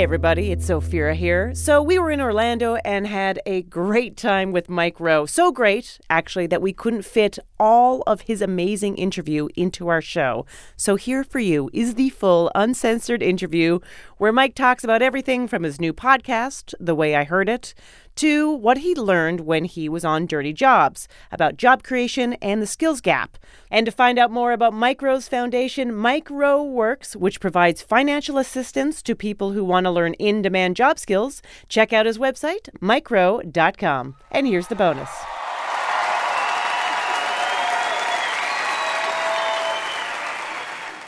Hey everybody, it's Sophia here. So we were in Orlando and had a great time with Mike Rowe. So great, actually, that we couldn't fit all of his amazing interview into our show. So here for you is the full uncensored interview where Mike talks about everything from his new podcast, The Way I Heard It, to what he learned when he was on Dirty Jobs about job creation and the skills gap. And to find out more about Mike Rowe's foundation, Mike Rowe Works, which provides financial assistance to people who want to learn in demand job skills, check out his website, mikerowe.com. And here's the bonus.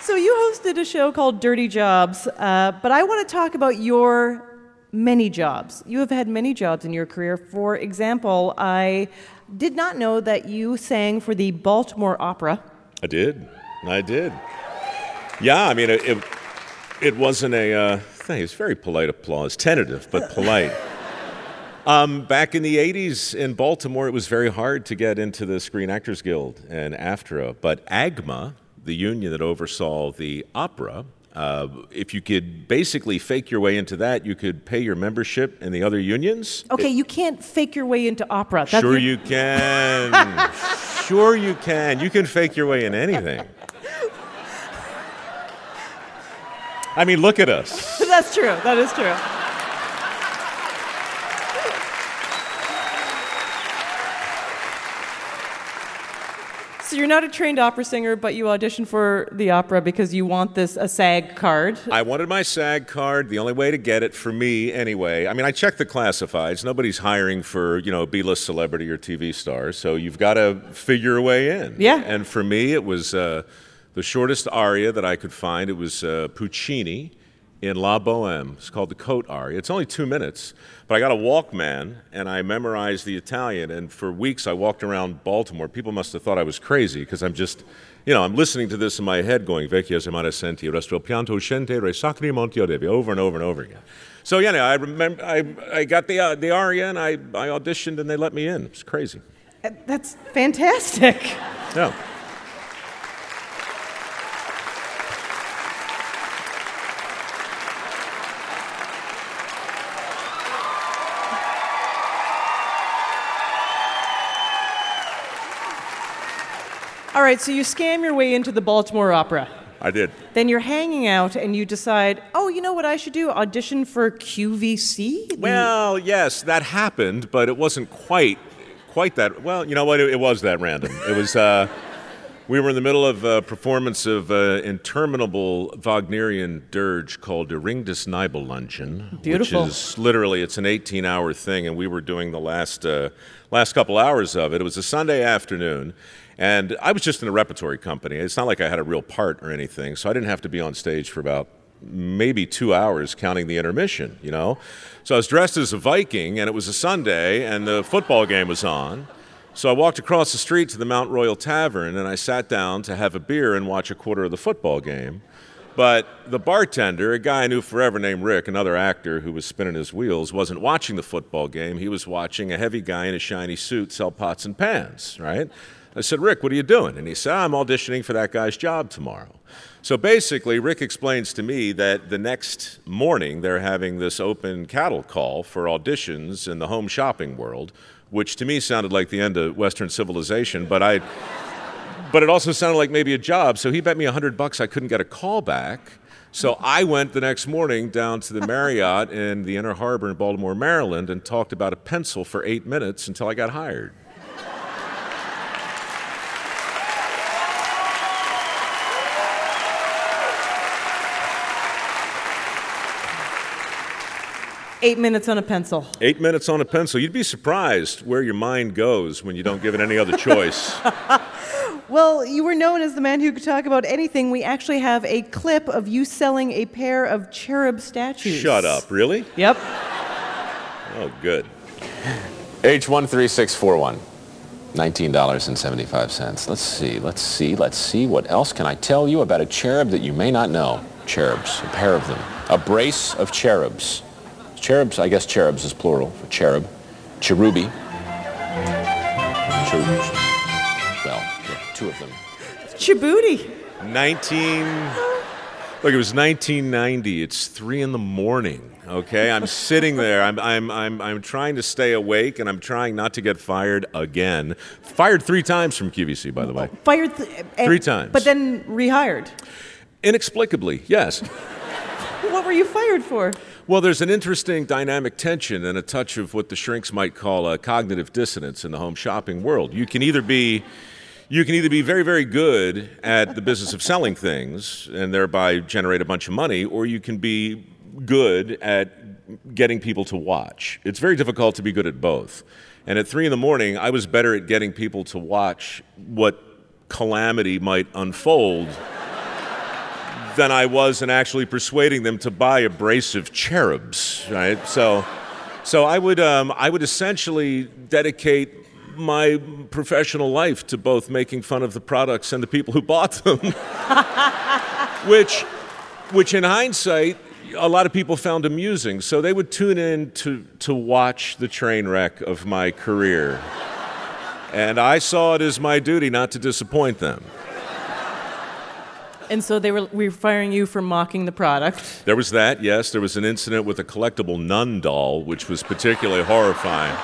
So, you hosted a show called Dirty Jobs, uh, but I want to talk about your many jobs. You have had many jobs in your career. For example, I did not know that you sang for the Baltimore Opera. I did. I did. Yeah, I mean, it, it, it wasn't a uh, thing. It's very polite applause, tentative, but polite. Um, back in the 80s in Baltimore, it was very hard to get into the Screen Actors Guild and AFTRA, but AGMA, the union that oversaw the opera, uh, if you could basically fake your way into that, you could pay your membership in the other unions. Okay, it, you can't fake your way into opera. That's sure, you can. sure, you can. You can fake your way in anything. I mean, look at us. That's true. That is true. So you're not a trained opera singer, but you audition for the opera because you want this a SAG card. I wanted my SAG card. The only way to get it for me, anyway. I mean, I checked the classifieds. Nobody's hiring for you know B-list celebrity or TV stars, so you've got to figure a way in. Yeah. And for me, it was uh, the shortest aria that I could find. It was uh, Puccini in La Boheme. It's called the Coat Aria. It's only two minutes, but I got a Walkman and I memorized the Italian. And for weeks, I walked around Baltimore. People must have thought I was crazy because I'm just, you know, I'm listening to this in my head going, Vecchia semana senti, resto pianto scente, re sacri monti odevi, over and over and over again. So, yeah, I remember, I, I got the, uh, the aria and I, I auditioned and they let me in. It's crazy. That's fantastic. Yeah. All right, so you scam your way into the Baltimore Opera. I did. Then you're hanging out and you decide, oh, you know what I should do? Audition for QVC? Well, yes, that happened, but it wasn't quite quite that. Well, you know what? It, it was that random. It was. Uh, we were in the middle of a performance of an interminable Wagnerian dirge called the Ring des Nibelungen, Beautiful. which is literally it's an 18-hour thing, and we were doing the last uh, last couple hours of it. It was a Sunday afternoon, and I was just in a repertory company. It's not like I had a real part or anything, so I didn't have to be on stage for about maybe two hours counting the intermission, you know? So I was dressed as a Viking, and it was a Sunday, and the football game was on. So I walked across the street to the Mount Royal Tavern, and I sat down to have a beer and watch a quarter of the football game. But the bartender, a guy I knew forever named Rick, another actor who was spinning his wheels, wasn't watching the football game. He was watching a heavy guy in a shiny suit sell pots and pans, right? I said, Rick, what are you doing? And he said, I'm auditioning for that guy's job tomorrow. So basically, Rick explains to me that the next morning they're having this open cattle call for auditions in the home shopping world, which to me sounded like the end of Western civilization, but I. But it also sounded like maybe a job, so he bet me a hundred bucks I couldn't get a call back. So I went the next morning down to the Marriott in the Inner Harbor in Baltimore, Maryland, and talked about a pencil for eight minutes until I got hired. Eight minutes on a pencil. Eight minutes on a pencil. You'd be surprised where your mind goes when you don't give it any other choice. well, you were known as the man who could talk about anything. We actually have a clip of you selling a pair of cherub statues. Shut up. Really? Yep. Oh, good. H13641. $19.75. Let's see, let's see, let's see. What else can I tell you about a cherub that you may not know? Cherubs, a pair of them. A brace of cherubs. Cherubs, I guess cherubs is plural for cherub. Cherubi. Cherubs. Well, yeah, two of them. Chibuti. 19. Look, it was 1990. It's three in the morning. Okay, I'm sitting there. I'm, I'm, I'm, I'm trying to stay awake, and I'm trying not to get fired again. Fired three times from QVC, by the way. Oh, fired th- and- Three times. But then rehired. Inexplicably, yes. What were you fired for? Well, there's an interesting dynamic tension and a touch of what the shrinks might call a cognitive dissonance in the home shopping world. You can either be you can either be very, very good at the business of selling things and thereby generate a bunch of money, or you can be good at getting people to watch. It's very difficult to be good at both. And at three in the morning, I was better at getting people to watch what calamity might unfold than I was in actually persuading them to buy abrasive cherubs, right? So, so I would, um, I would essentially dedicate my professional life to both making fun of the products and the people who bought them, which, which in hindsight, a lot of people found amusing. So they would tune in to, to watch the train wreck of my career. And I saw it as my duty not to disappoint them. And so they were, we were firing you for mocking the product. There was that, yes. There was an incident with a collectible nun doll, which was particularly horrifying.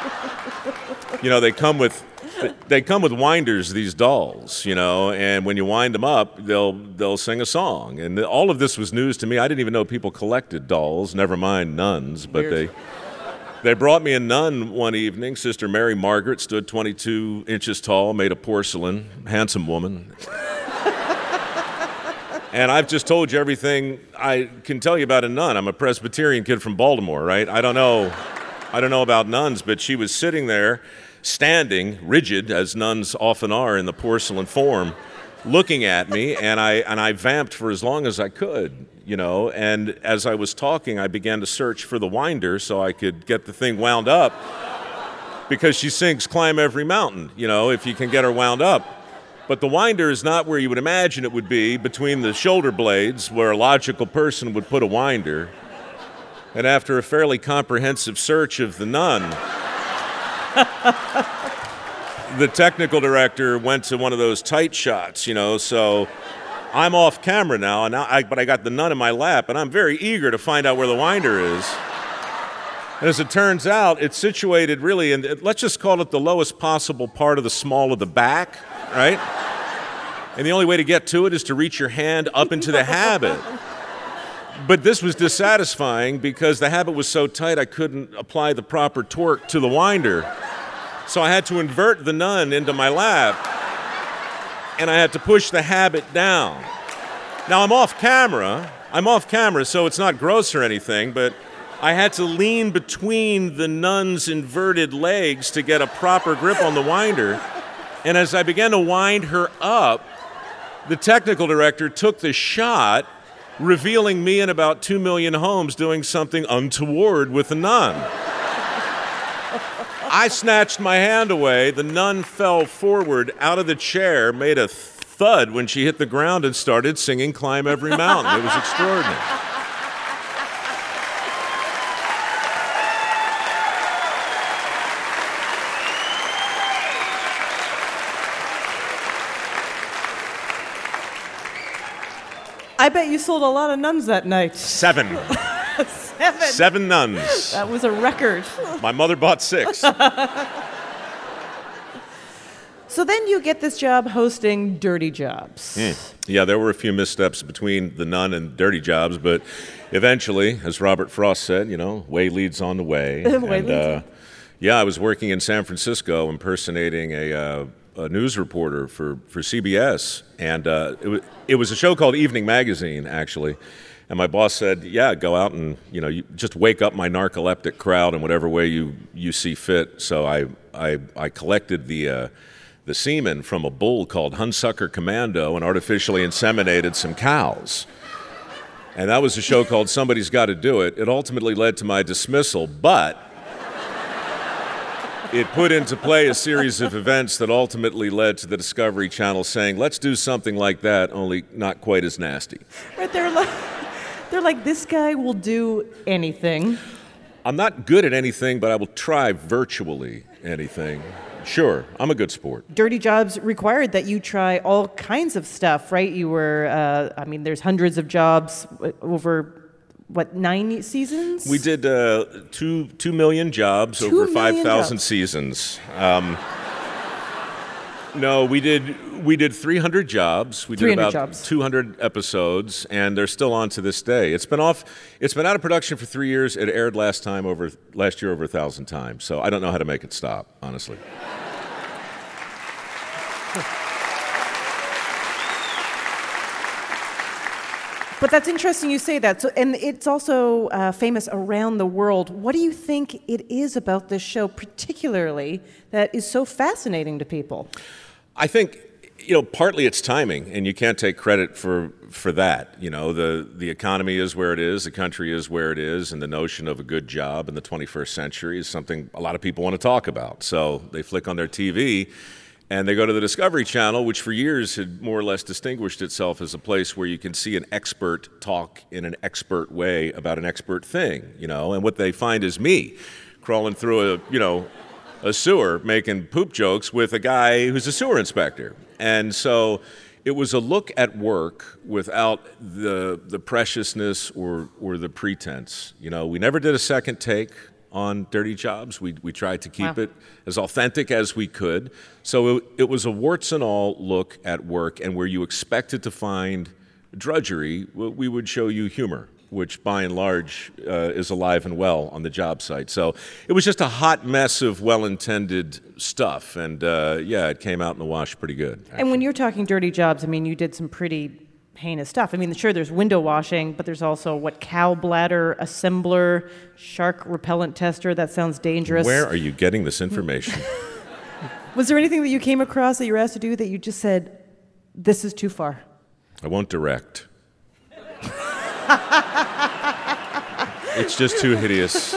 You know, they come with they come with winders, these dolls, you know, and when you wind them up, they'll they'll sing a song. And all of this was news to me. I didn't even know people collected dolls, never mind nuns, but Weird. they they brought me a nun one evening. Sister Mary Margaret stood 22 inches tall, made of porcelain, handsome woman. And I've just told you everything I can tell you about a nun. I'm a Presbyterian kid from Baltimore, right? I don't know I don't know about nuns, but she was sitting there standing, rigid as nuns often are in the porcelain form, looking at me, and I and I vamped for as long as I could, you know, and as I was talking, I began to search for the winder so I could get the thing wound up. Because she sings climb every mountain, you know, if you can get her wound up. But the winder is not where you would imagine it would be, between the shoulder blades, where a logical person would put a winder. And after a fairly comprehensive search of the nun, the technical director went to one of those tight shots, you know, so I'm off camera now, and I, but I got the nun in my lap, and I'm very eager to find out where the winder is. And as it turns out, it's situated really in, let's just call it the lowest possible part of the small of the back, right? And the only way to get to it is to reach your hand up into the habit. But this was dissatisfying because the habit was so tight I couldn't apply the proper torque to the winder. So I had to invert the nun into my lap and I had to push the habit down. Now I'm off camera. I'm off camera, so it's not gross or anything, but I had to lean between the nun's inverted legs to get a proper grip on the winder. And as I began to wind her up, the technical director took the shot, revealing me in about two million homes doing something untoward with the nun. I snatched my hand away. The nun fell forward out of the chair, made a thud when she hit the ground, and started singing Climb Every Mountain. It was extraordinary. I bet you sold a lot of nuns that night. Seven. Seven. Seven nuns. That was a record. My mother bought six. So then you get this job hosting Dirty Jobs. Yeah, there were a few missteps between the nun and dirty jobs, but eventually, as Robert Frost said, you know, way leads on the way. Way and, leads uh, yeah, I was working in San Francisco impersonating a, uh, a news reporter for, for CBS, and uh, it, was, it was a show called Evening Magazine, actually. And my boss said, "Yeah, go out and you know, you just wake up my narcoleptic crowd in whatever way you, you see fit." So I I, I collected the uh, the semen from a bull called Hunsucker Commando and artificially inseminated some cows. And that was a show called Somebody's Got to Do It. It ultimately led to my dismissal, but it put into play a series of events that ultimately led to the Discovery Channel saying, let's do something like that, only not quite as nasty. Right? They're like, they're like, this guy will do anything. I'm not good at anything, but I will try virtually anything. Sure, I'm a good sport. Dirty Jobs required that you try all kinds of stuff, right? You were, uh, I mean, there's hundreds of jobs uh, over what nine seasons? We did uh, two two million jobs Two over million five thousand seasons. Um, no, we did we did 300 jobs. We did about 200 episodes, and they're still on to this day. It's been off. It's been out of production for three years. It aired last time over last year over a thousand times. So I don't know how to make it stop, honestly. But that's interesting you say that. So, and it's also uh, famous around the world. What do you think it is about this show, particularly, that is so fascinating to people? I think you know partly it's timing, and you can't take credit for for that. You know, the the economy is where it is, the country is where it is, and the notion of a good job in the 21st century is something a lot of people want to talk about. So they flick on their TV. And they go to the Discovery Channel, which for years had more or less distinguished itself as a place where you can see an expert talk in an expert way about an expert thing, you know. And what they find is me crawling through a, you know, a sewer making poop jokes with a guy who's a sewer inspector. And so it was a look at work without the the preciousness or or the pretense. You know, we never did a second take on Dirty Jobs. We we tried to keep Wow. it as authentic as we could. So it, it was a warts and all look at work and where you expected to find drudgery, we would show you humor. Which, by and large, uh, is alive and well on the job site. So it was just a hot mess of well-intended stuff, and uh, yeah, it came out in the wash pretty good. And when you're talking dirty jobs, I mean, you did some pretty heinous stuff. I mean, sure, there's window washing, but there's also what cow bladder assembler, shark repellent tester. That sounds dangerous. Where are you getting this mm. information? Was there anything that you came across that you were asked to do that you just said, "This is too far"? I won't direct. it's just too hideous.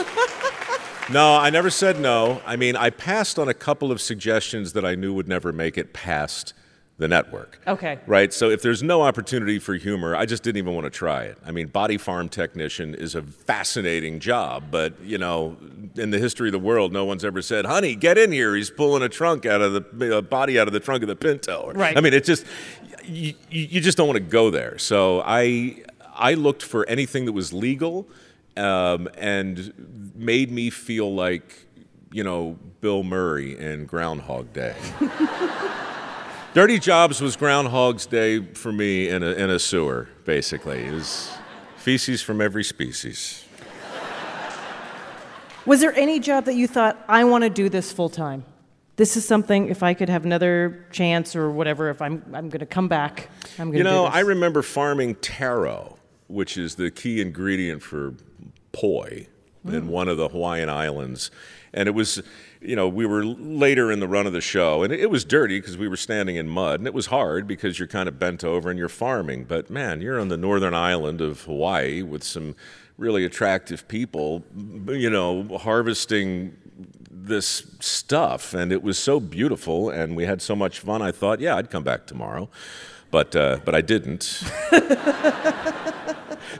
No, I never said no. I mean, I passed on a couple of suggestions that I knew would never make it past the network. Okay. Right? So if there's no opportunity for humor, I just didn't even want to try it. I mean, body farm technician is a fascinating job, but, you know, in the history of the world, no one's ever said, honey, get in here. He's pulling a trunk out of the a body out of the trunk of the Pinto. Right. I mean, it just, you, you just don't want to go there. So I, I looked for anything that was legal um, and made me feel like, you know, Bill Murray in Groundhog Day. Dirty Jobs was Groundhog's Day for me in a, in a sewer, basically. It was feces from every species. Was there any job that you thought, I want to do this full time? This is something, if I could have another chance or whatever, if I'm, I'm going to come back, I'm going to You know. I remember farming taro, which is the key ingredient for poi in mm. one of the Hawaiian islands. And it was, you know, we were later in the run of the show, and it was dirty because we were standing in mud, and it was hard because you're kind of bent over and you're farming. But man, you're on the northern island of Hawaii with some really attractive people, you know, harvesting this stuff, and it was so beautiful, and we had so much fun. I thought, yeah, I'd come back tomorrow, but uh, but I didn't.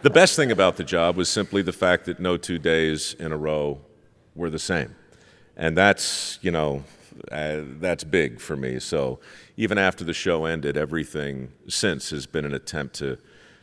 the best thing about the job was simply the fact that no two days in a row were the same, and that's you know uh, that's big for me. So even after the show ended, everything since has been an attempt to.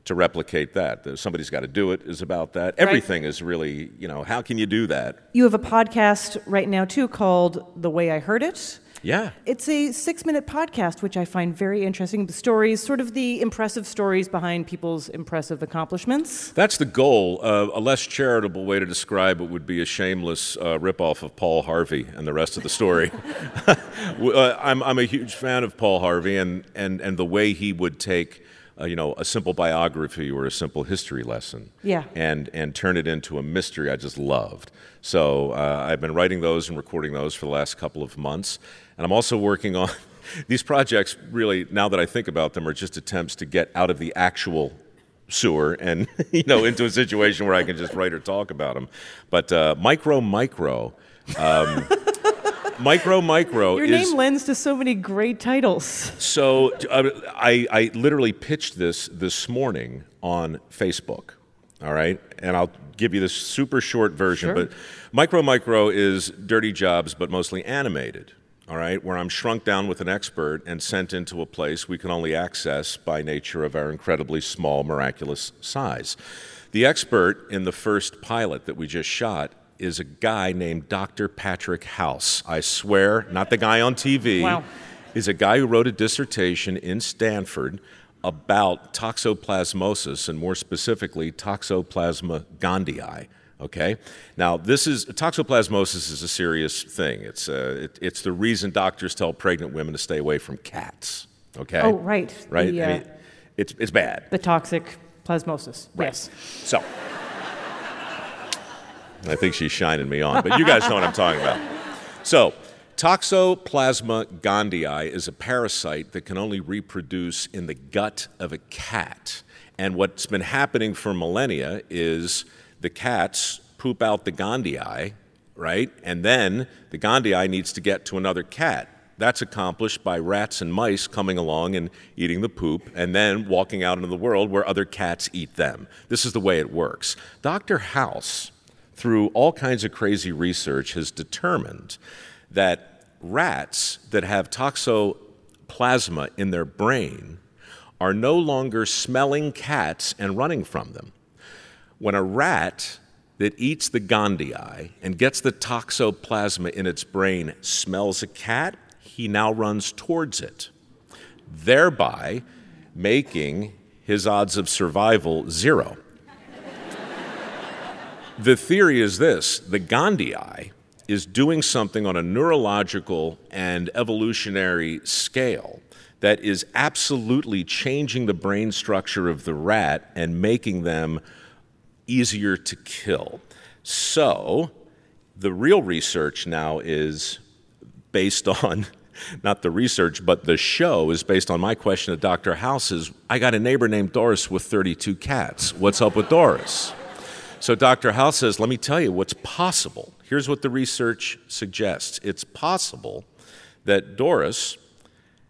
To replicate that, That somebody's got to do it is about that. Everything is really, you know, how can you do that? You have a podcast right now, too, called The Way I Heard It. Yeah, It's a six minute podcast, which I find very interesting. The stories, sort of the impressive stories behind people's impressive accomplishments. That's the goal. Uh, a less charitable way to describe it would be a shameless uh, ripoff of Paul Harvey and the rest of the story. Uh, I'm, I'm a huge fan of Paul Harvey and, and, and the way he would take. Uh, you know, a simple biography or a simple history lesson, Yeah. and and turn it into a mystery. I just loved. So uh, I've been writing those and recording those for the last couple of months, and I'm also working on these projects. Really, now that I think about them, are just attempts to get out of the actual sewer and you know into a situation where I can just write or talk about them. But uh, micro micro. Um, Micro Micro Your is name lends to so many great titles. so uh, I, I literally pitched this this morning on Facebook. All right, and I'll give you this super short version. Sure. But Micro Micro is Dirty Jobs, but mostly animated. all right, where I'm shrunk down with an expert and sent into a place we can only access by nature of our incredibly small, miraculous size. The expert in the first pilot that we just shot is a guy named Dr. Patrick House. I swear, not the guy on TV. Wow. Is a guy who wrote a dissertation in Stanford about toxoplasmosis and more specifically Toxoplasma gondii. Okay, now this is toxoplasmosis is a serious thing. It's uh, it, it's the reason doctors tell pregnant women to stay away from cats. Okay. Oh, right. Right. The, I uh, mean, it's it's bad. The toxic plasmosis. Yes. So, I think she's shining me on, but you guys know what I'm talking about. So, Toxoplasma gondii is a parasite that can only reproduce in the gut of a cat. And what's been happening for millennia is the cats poop out the gondii, right? And then the gondii needs to get to another cat. That's accomplished by rats and mice coming along and eating the poop and then walking out into the world where other cats eat them. This is the way it works. Dr. House, through all kinds of crazy research, has determined that rats that have toxoplasma in their brain are no longer smelling cats and running from them. When a rat that eats the gondii and gets the toxoplasma in its brain smells a cat, he now runs towards it, thereby making his odds of survival zero. The theory is this the gondii is doing something on a neurological and evolutionary scale that is absolutely changing the brain structure of the rat and making them easier to kill. So, the real research now is based on not the research, but the show is based on my question to Dr. House is I got a neighbor named Doris with 32 cats. What's up with Doris? So Dr. House says, let me tell you what's possible. Here's what the research suggests. It's possible that Doris,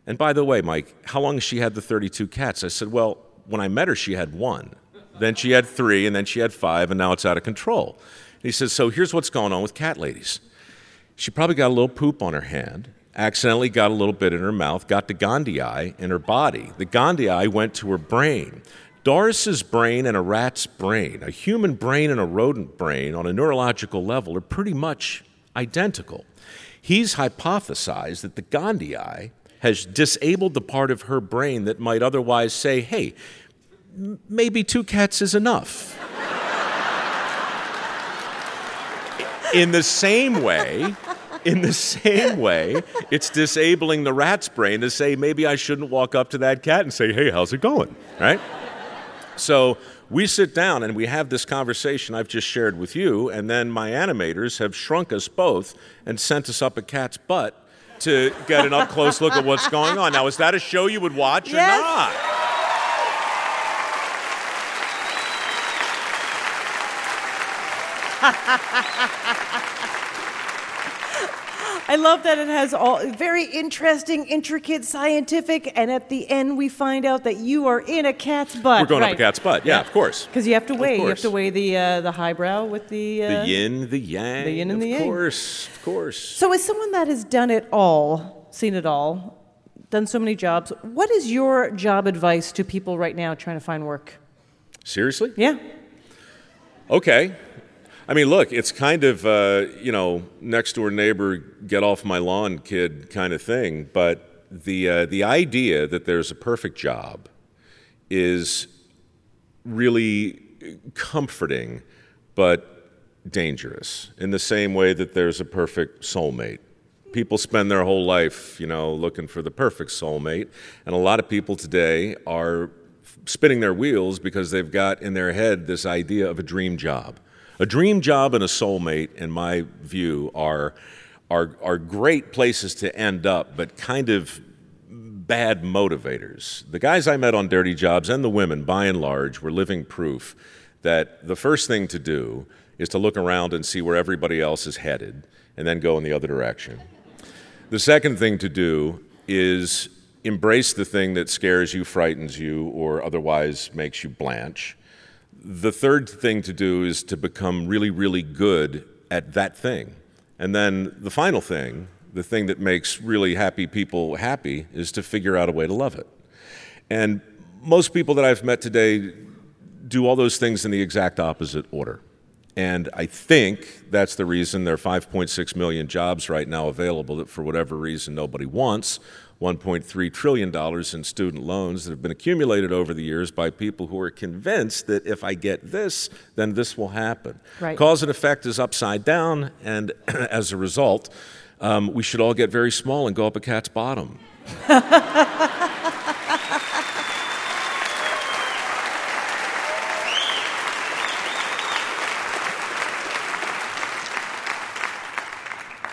and by the way, Mike, how long has she had the 32 cats? I said, well, when I met her, she had one. Then she had three, and then she had five, and now it's out of control. And he says, So here's what's going on with cat ladies. She probably got a little poop on her hand, accidentally got a little bit in her mouth, got the gondii in her body. The gondii went to her brain. Doris's brain and a rat's brain, a human brain and a rodent brain on a neurological level are pretty much identical. He's hypothesized that the gondii has disabled the part of her brain that might otherwise say, hey, maybe two cats is enough. in the same way, in the same way, it's disabling the rat's brain to say, maybe I shouldn't walk up to that cat and say, hey, how's it going? Right? So we sit down and we have this conversation I've just shared with you, and then my animators have shrunk us both and sent us up a cat's butt to get an up close look at what's going on. Now, is that a show you would watch Yes. or not? I love that it has all very interesting, intricate, scientific, and at the end we find out that you are in a cat's butt. We're going right. up a cat's butt. Yeah, of course. Because you have to weigh. You have to weigh the uh, the highbrow with the. Uh, The yin, the yang. the yin and of the yang. Of course, of course. So, as someone that has done it all, seen it all, done so many jobs, what is your job advice to people right now trying to find work? Seriously? Yeah. Okay. I mean, look, it's kind of, uh, you know, next door neighbor, get off my lawn kid kind of thing. But the, uh, the idea that there's a perfect job is really comforting, but dangerous in the same way that there's a perfect soulmate. People spend their whole life, you know, looking for the perfect soulmate. And a lot of people today are spinning their wheels because they've got in their head this idea of a dream job. A dream job and a soulmate, in my view, are, are, are great places to end up, but kind of bad motivators. The guys I met on Dirty Jobs and the women, by and large, were living proof that the first thing to do is to look around and see where everybody else is headed and then go in the other direction. The second thing to do is embrace the thing that scares you, frightens you, or otherwise makes you blanch. The third thing to do is to become really, really good at that thing. And then the final thing the thing that makes really happy people happy is to figure out a way to love it. And most people that I've met today do all those things in the exact opposite order. And I think that's the reason there are 5.6 million jobs right now available that, for whatever reason, nobody wants. $1.3 trillion in student loans that have been accumulated over the years by people who are convinced that if I get this, then this will happen. Right. Cause and effect is upside down, and as a result, um, we should all get very small and go up a cat's bottom.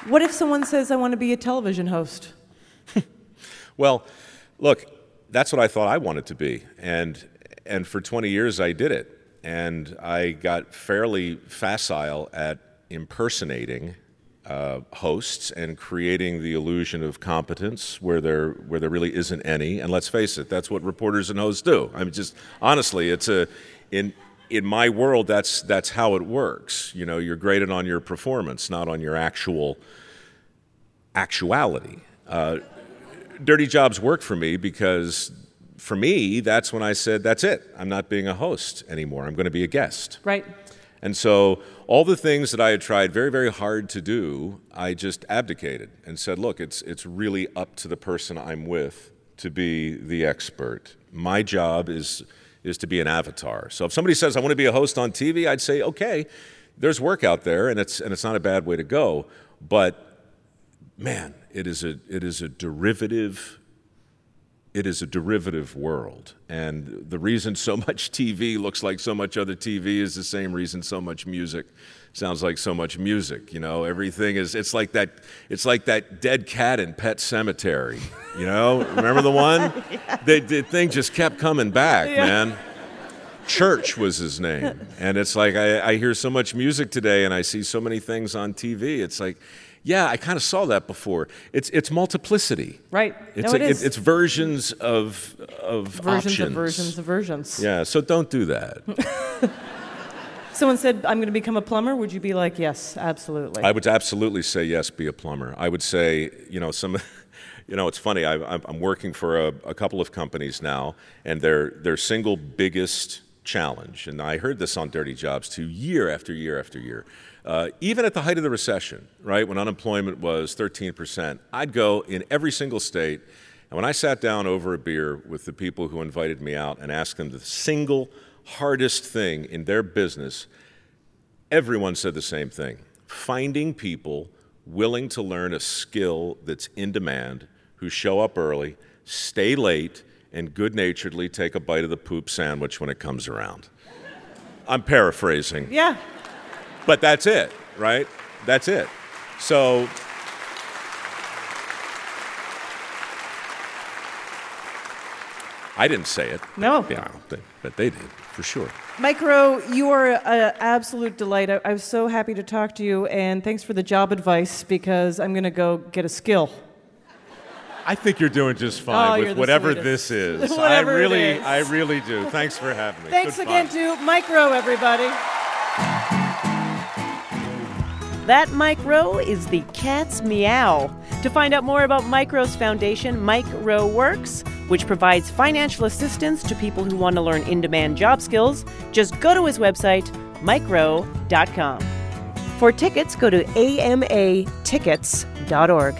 What if someone says, I want to be a television host? Well, look, that's what I thought I wanted to be, and and for 20 years I did it, and I got fairly facile at impersonating uh, hosts and creating the illusion of competence where there where there really isn't any. And let's face it, that's what reporters and hosts do. I mean, just honestly, it's a in in my world that's that's how it works. You know, you're graded on your performance, not on your actual actuality. Uh, dirty jobs worked for me because for me that's when i said that's it. I'm not being a host anymore. I'm going to be a guest. Right. and so all the things that i had tried very very hard to do i just abdicated and said look it's it's really up to the person i'm with to be the expert. My job is is to be an avatar. So if somebody says i want to be a host on tv i'd say okay there's work out there and it's and it's not a bad way to go. But man, it is a it is a derivative it is a derivative world. And the reason so much TV looks like so much other TV is the same reason so much music sounds like so much music. You know, everything is it's like that it's like that dead cat in Pet Sematary. You know, remember the one? the, the thing just kept coming back, man. Church was his name. And it's like I, I hear so much music today and I see so many things on TV. It's like, yeah, I kind of saw that before. It's it's multiplicity. Right. It's No, it is. it's versions of of versions options. of versions of versions. Yeah, so don't do that. Someone said, I'm going to become a plumber. Would you be like, yes, absolutely? I would absolutely say yes, be a plumber. I would say, you know, some, you know, it's funny. I, I'm I'm working for a, a couple of companies now, and their their single biggest challenge, and I heard this on Dirty Jobs too, year after year after year. Uh, even at the height of the recession, right, when unemployment was 13%, I'd go in every single state, and when I sat down over a beer with the people who invited me out and asked them the single hardest thing in their business, everyone said the same thing finding people willing to learn a skill that's in demand, who show up early, stay late, and good naturedly take a bite of the poop sandwich when it comes around. I'm paraphrasing, yeah. But that's it, right? That's it. So, I didn't say it. No. Yeah, but- but they did, for sure. Mike Rowe, you are an absolute delight. I, I was so happy to talk to you, and thanks for the job advice because I'm going to go get a skill. I think you're doing just Oh, fine you're with whatever sweetest. this is. Whatever I really, is. I really do. Thanks for having me. Thanks Good again fun. to Mike Rowe, everybody. That Mike Rowe is the cat's meow. To find out more about Mike Rowe's foundation, Mike Rowe Works, which provides financial assistance to people who want to learn in demand job skills, just go to his website, mikerowe.com. For tickets, go to amatickets.org.